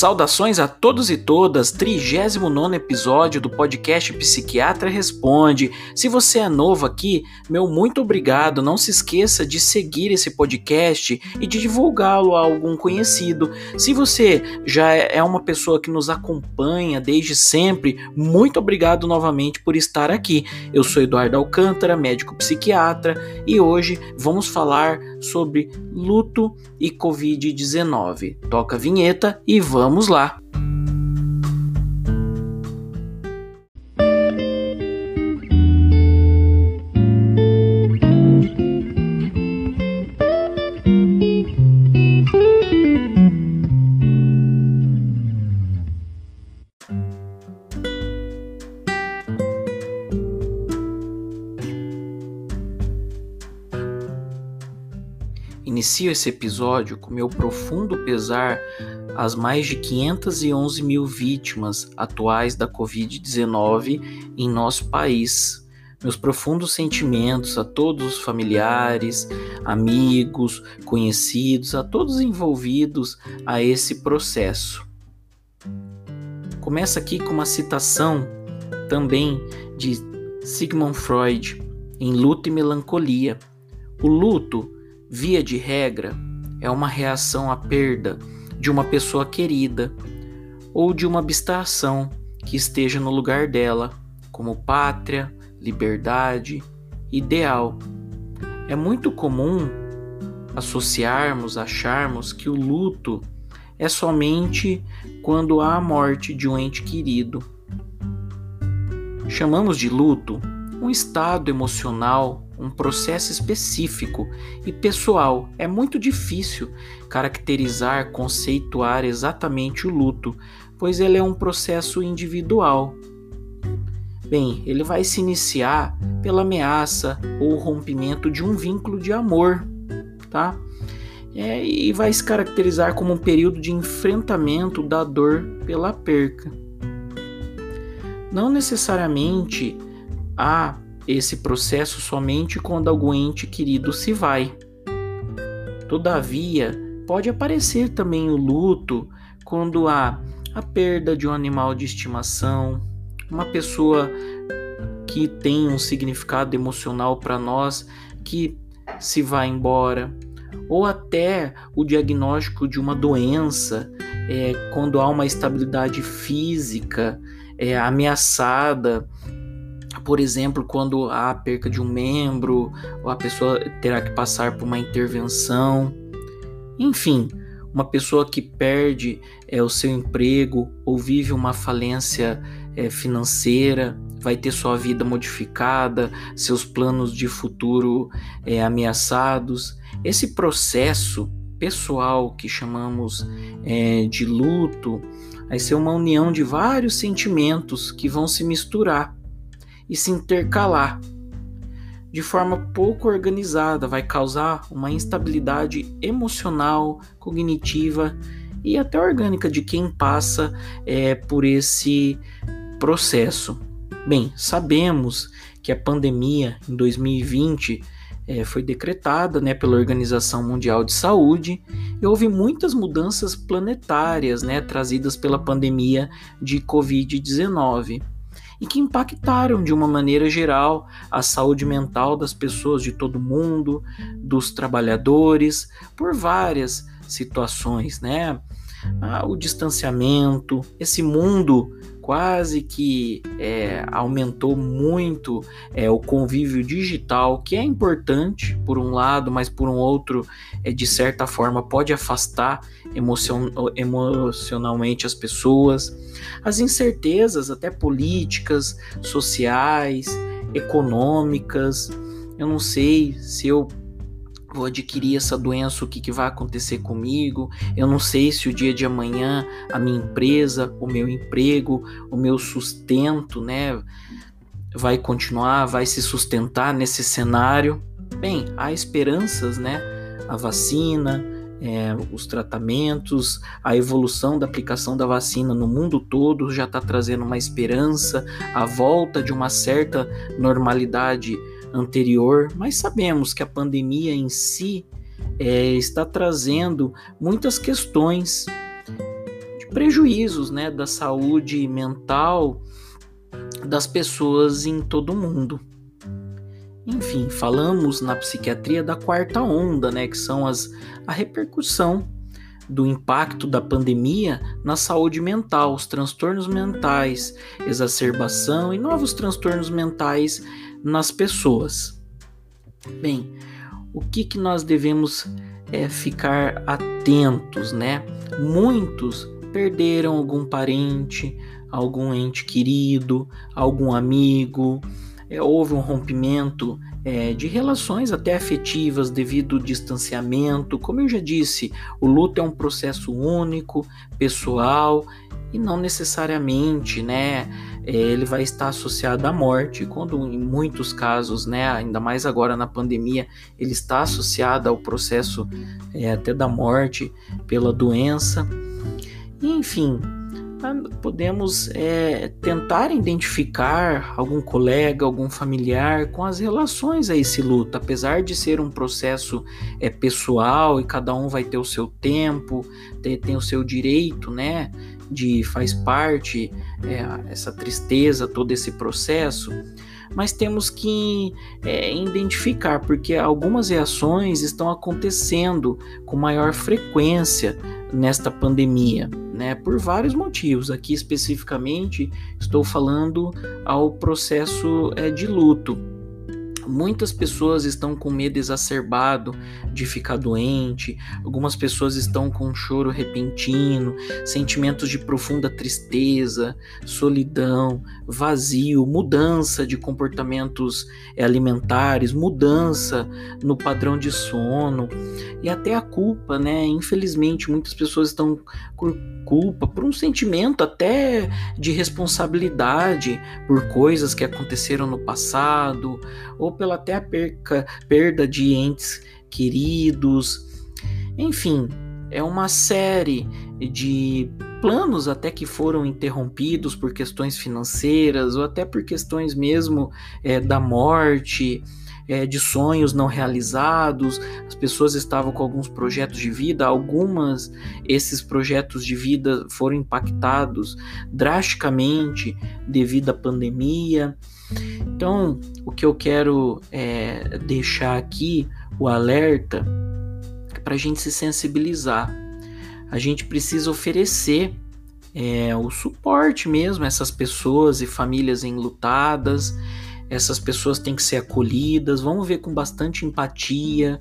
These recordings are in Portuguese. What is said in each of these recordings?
Saudações a todos e todas, 39 episódio do podcast Psiquiatra Responde. Se você é novo aqui, meu muito obrigado. Não se esqueça de seguir esse podcast e de divulgá-lo a algum conhecido. Se você já é uma pessoa que nos acompanha desde sempre, muito obrigado novamente por estar aqui. Eu sou Eduardo Alcântara, médico psiquiatra, e hoje vamos falar sobre luto e Covid-19. Toca a vinheta e vamos lá! Inicio esse episódio com meu profundo pesar às mais de 511 mil vítimas atuais da Covid-19 em nosso país. Meus profundos sentimentos a todos os familiares, amigos, conhecidos, a todos envolvidos a esse processo. Começa aqui com uma citação também de Sigmund Freud em Luto e Melancolia. O luto, via de regra, é uma reação à perda de uma pessoa querida ou de uma abstração que esteja no lugar dela, como pátria, liberdade, ideal. É muito comum associarmos, acharmos que o luto é somente quando há a morte de um ente querido. Chamamos de luto um estado emocional um processo específico e pessoal. É muito difícil caracterizar, conceituar exatamente o luto, pois ele é um processo individual. Bem, ele vai se iniciar pela ameaça ou rompimento de um vínculo de amor, tá? É, e vai se caracterizar como um período de enfrentamento da dor pela perca. Não necessariamente há esse processo somente quando algum ente querido se vai. Todavia, pode aparecer também o luto quando há a perda de um animal de estimação, uma pessoa que tem um significado emocional para nós que se vai embora, ou até o diagnóstico de uma doença, é, quando há uma estabilidade física é, ameaçada por exemplo, quando há perca de um membro, ou a pessoa terá que passar por uma intervenção. Enfim, uma pessoa que perde é, o seu emprego ou vive uma falência é, financeira, vai ter sua vida modificada, seus planos de futuro é, ameaçados. Esse processo pessoal que chamamos é, de luto vai ser uma união de vários sentimentos que vão se misturar e se intercalar de forma pouco organizada, vai causar uma instabilidade emocional, cognitiva e até orgânica de quem passa é, por esse processo. Bem, sabemos que a pandemia em 2020 é, foi decretada né, pela Organização Mundial de Saúde e houve muitas mudanças planetárias né, trazidas pela pandemia de Covid-19 e que impactaram de uma maneira geral a saúde mental das pessoas de todo mundo, dos trabalhadores, por várias situações, né? Ah, o distanciamento, esse mundo quase que é, aumentou muito é, o convívio digital, que é importante por um lado, mas por um outro, é, de certa forma, pode afastar emocion emocionalmente as pessoas. As incertezas, até políticas, sociais, econômicas. Eu não sei se eu vou adquirir essa doença, o que, que vai acontecer comigo, eu não sei se o dia de amanhã a minha empresa, o meu emprego, o meu sustento, né, vai continuar, vai se sustentar nesse cenário. Bem, há esperanças, né? A vacina, é, os tratamentos, a evolução da aplicação da vacina no mundo todo já está trazendo uma esperança, a volta de uma certa normalidade anterior, mas sabemos que a pandemia em si é, está trazendo muitas questões de prejuízos né, da saúde mental das pessoas em todo o mundo. Enfim, falamos na psiquiatria da quarta onda, né, que são as, a repercussão do impacto da pandemia na saúde mental, os transtornos mentais, exacerbação e novos transtornos mentais nas pessoas. Bem, o que, que nós devemos é, ficar atentos, né? Muitos perderam algum parente, algum ente querido, algum amigo, é, houve um rompimento é, de relações até afetivas devido ao distanciamento. Como eu já disse, o luto é um processo único, pessoal e não necessariamente, né? É, ele vai estar associado à morte, quando em muitos casos, né, ainda mais agora na pandemia, ele está associado ao processo é, até da morte pela doença. Enfim, podemos é, tentar identificar algum colega, algum familiar com as relações a esse luto, apesar de ser um processo é, pessoal e cada um vai ter o seu tempo, tem, tem o seu direito, né? De faz parte é, essa tristeza, todo esse processo mas temos que é, identificar, porque algumas reações estão acontecendo com maior frequência nesta pandemia, né? Por vários motivos. Aqui especificamente estou falando ao processo é, de luto. Muitas pessoas estão com medo exacerbado de ficar doente, algumas pessoas estão com um choro repentino, sentimentos de profunda tristeza, solidão, vazio, mudança de comportamentos eh, alimentares, mudança no padrão de sono e até a culpa, né? Infelizmente, muitas pessoas estão com culpa por um sentimento até de responsabilidade por coisas que aconteceram no passado ou pela até a perca, perda de entes queridos. Enfim, é uma série de planos até que foram interrompidos por questões financeiras ou até por questões mesmo é, da morte, é, de sonhos não realizados. As pessoas estavam com alguns projetos de vida, algumas esses projetos de vida foram impactados drasticamente devido à pandemia. Então, o que eu quero é, deixar aqui, o alerta, é para a gente se sensibilizar. A gente precisa oferecer é, o suporte mesmo a essas pessoas e famílias enlutadas. Essas pessoas têm que ser acolhidas, vamos ver com bastante empatia.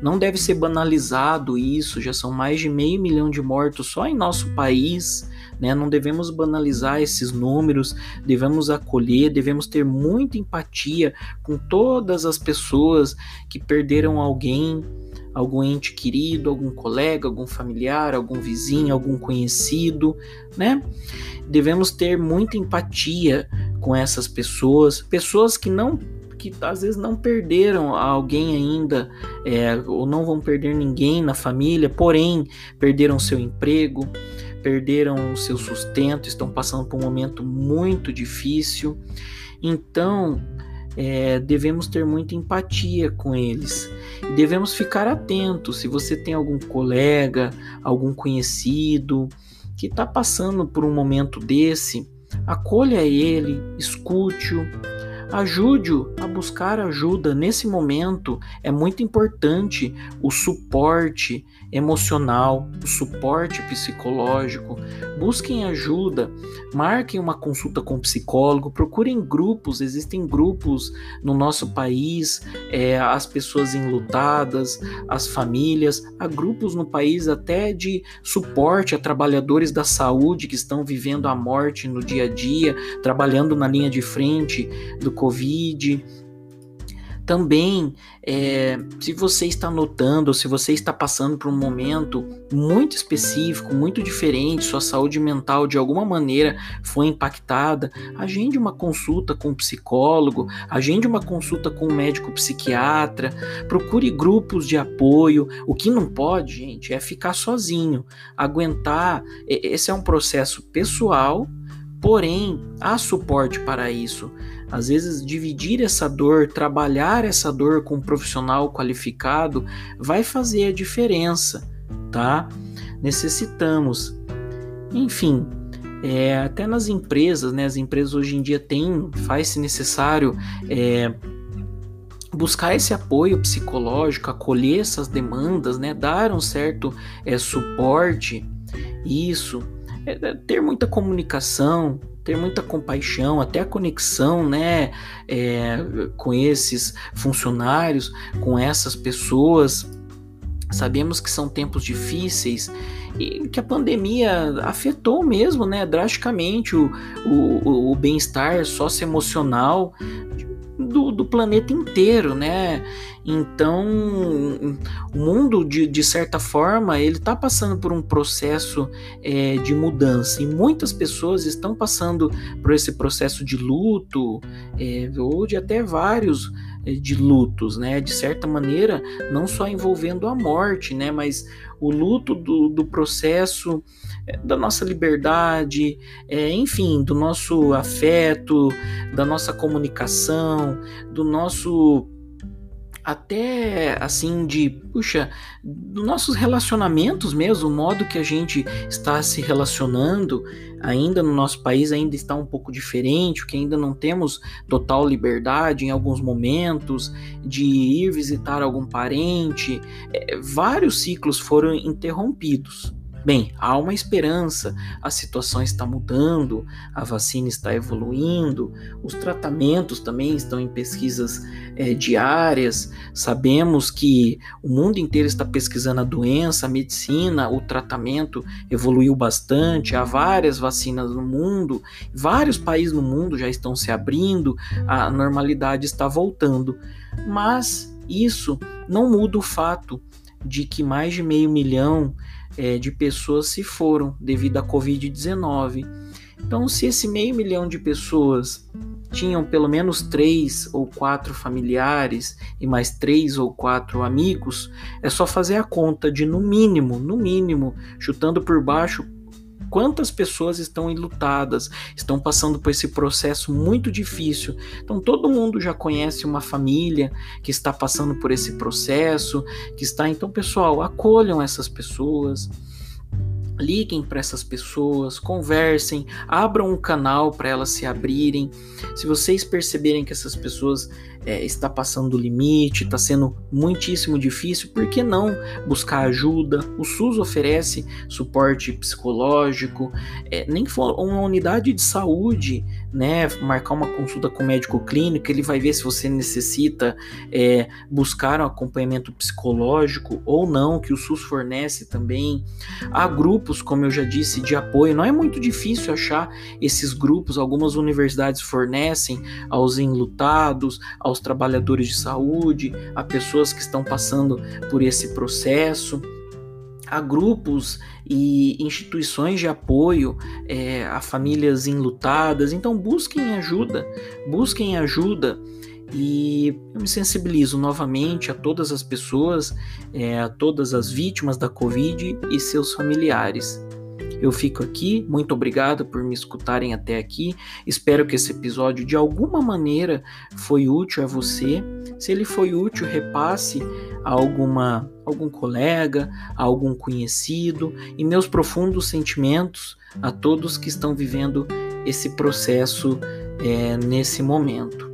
Não deve ser banalizado isso, já são mais de meio milhão de mortos só em nosso país. Né? Não devemos banalizar esses números, devemos acolher, devemos ter muita empatia com todas as pessoas que perderam alguém, algum ente querido, algum colega, algum familiar, algum vizinho, algum conhecido, né? Devemos ter muita empatia com essas pessoas, pessoas que não que às vezes não perderam alguém ainda, é, ou não vão perder ninguém na família, porém perderam seu emprego, perderam seu sustento, estão passando por um momento muito difícil. Então, é, devemos ter muita empatia com eles e devemos ficar atentos. Se você tem algum colega, algum conhecido que está passando por um momento desse, acolha ele, escute-o, ajude-o a buscar ajuda. Nesse momento é muito importante o suporte emocional, o suporte psicológico. Busquem ajuda, marquem uma consulta com um psicólogo, procurem grupos. Existem grupos no nosso país, é, as pessoas enlutadas, as famílias. Há grupos no país até de suporte a trabalhadores da saúde que estão vivendo a morte no dia a dia, trabalhando na linha de frente do Covid. Também, é, se você está notando, se você está passando por um momento muito específico, muito diferente, sua saúde mental de alguma maneira foi impactada, agende uma consulta com um psicólogo, agende uma consulta com um médico psiquiatra, procure grupos de apoio. O que não pode, gente, é ficar sozinho, aguentar. Esse é um processo pessoal, porém há suporte para isso. Às vezes, dividir essa dor, trabalhar essa dor com um profissional qualificado vai fazer a diferença, tá? Necessitamos Enfim, é, até nas empresas, né? As empresas hoje em dia têm, faz-se necessário é, buscar esse apoio psicológico, acolher essas demandas, né? Dar um certo é, suporte, isso, é, é, ter muita comunicação, ter muita compaixão, até a conexão, né? É, com esses funcionários, com essas pessoas. Sabemos que são tempos difíceis e que a pandemia afetou mesmo, né, drasticamente o, o, o bem-estar socioemocional do, do planeta inteiro, né? Então, o mundo, de, de certa forma, ele está passando por um processo é, de mudança e muitas pessoas estão passando por esse processo de luto é, ou de até vários de lutos, né? De certa maneira, não só envolvendo a morte, né? Mas o luto do, do processo é, da nossa liberdade, é, enfim, do nosso afeto, da nossa comunicação, do nosso até assim de, puxa, dos nossos relacionamentos mesmo, o modo que a gente está se relacionando, ainda no nosso país ainda está um pouco diferente, que ainda não temos total liberdade em alguns momentos de ir visitar algum parente, é, vários ciclos foram interrompidos. Bem, há uma esperança, a situação está mudando, a vacina está evoluindo, os tratamentos também estão em pesquisas é, diárias. Sabemos que o mundo inteiro está pesquisando a doença, a medicina, o tratamento evoluiu bastante, há várias vacinas no mundo, vários países no mundo já estão se abrindo, a normalidade está voltando. Mas isso não muda o fato de que mais de meio milhão é, de pessoas se foram devido à Covid-19. Então, se esse meio milhão de pessoas tinham pelo menos três ou quatro familiares e mais três ou quatro amigos, é só fazer a conta de no mínimo, no mínimo, chutando por baixo, quantas pessoas estão enlutadas, estão passando por esse processo muito difícil. Então todo mundo já conhece uma família que está passando por esse processo, que está, então pessoal, acolham essas pessoas liguem para essas pessoas, conversem, abram um canal para elas se abrirem. Se vocês perceberem que essas pessoas é, está passando do limite, está sendo muitíssimo difícil, por que não buscar ajuda? O SUS oferece suporte psicológico, é, nem for uma unidade de saúde, né? Marcar uma consulta com o médico clínico, ele vai ver se você necessita é, buscar um acompanhamento psicológico ou não, que o SUS fornece também. Há grupos, como eu já disse, de apoio. Não é muito difícil achar esses grupos, algumas universidades fornecem aos enlutados, aos trabalhadores de saúde, a pessoas que estão passando por esse processo. Há grupos e instituições de apoio é, a famílias enlutadas, então busquem ajuda, busquem ajuda e eu me sensibilizo novamente a todas as pessoas, é, a todas as vítimas da Covid e seus familiares. Eu fico aqui, muito obrigado por me escutarem até aqui. Espero que esse episódio de alguma maneira foi útil a você. Se ele foi útil, repasse a alguma algum colega, a algum conhecido e meus profundos sentimentos a todos que estão vivendo esse processo é, nesse momento.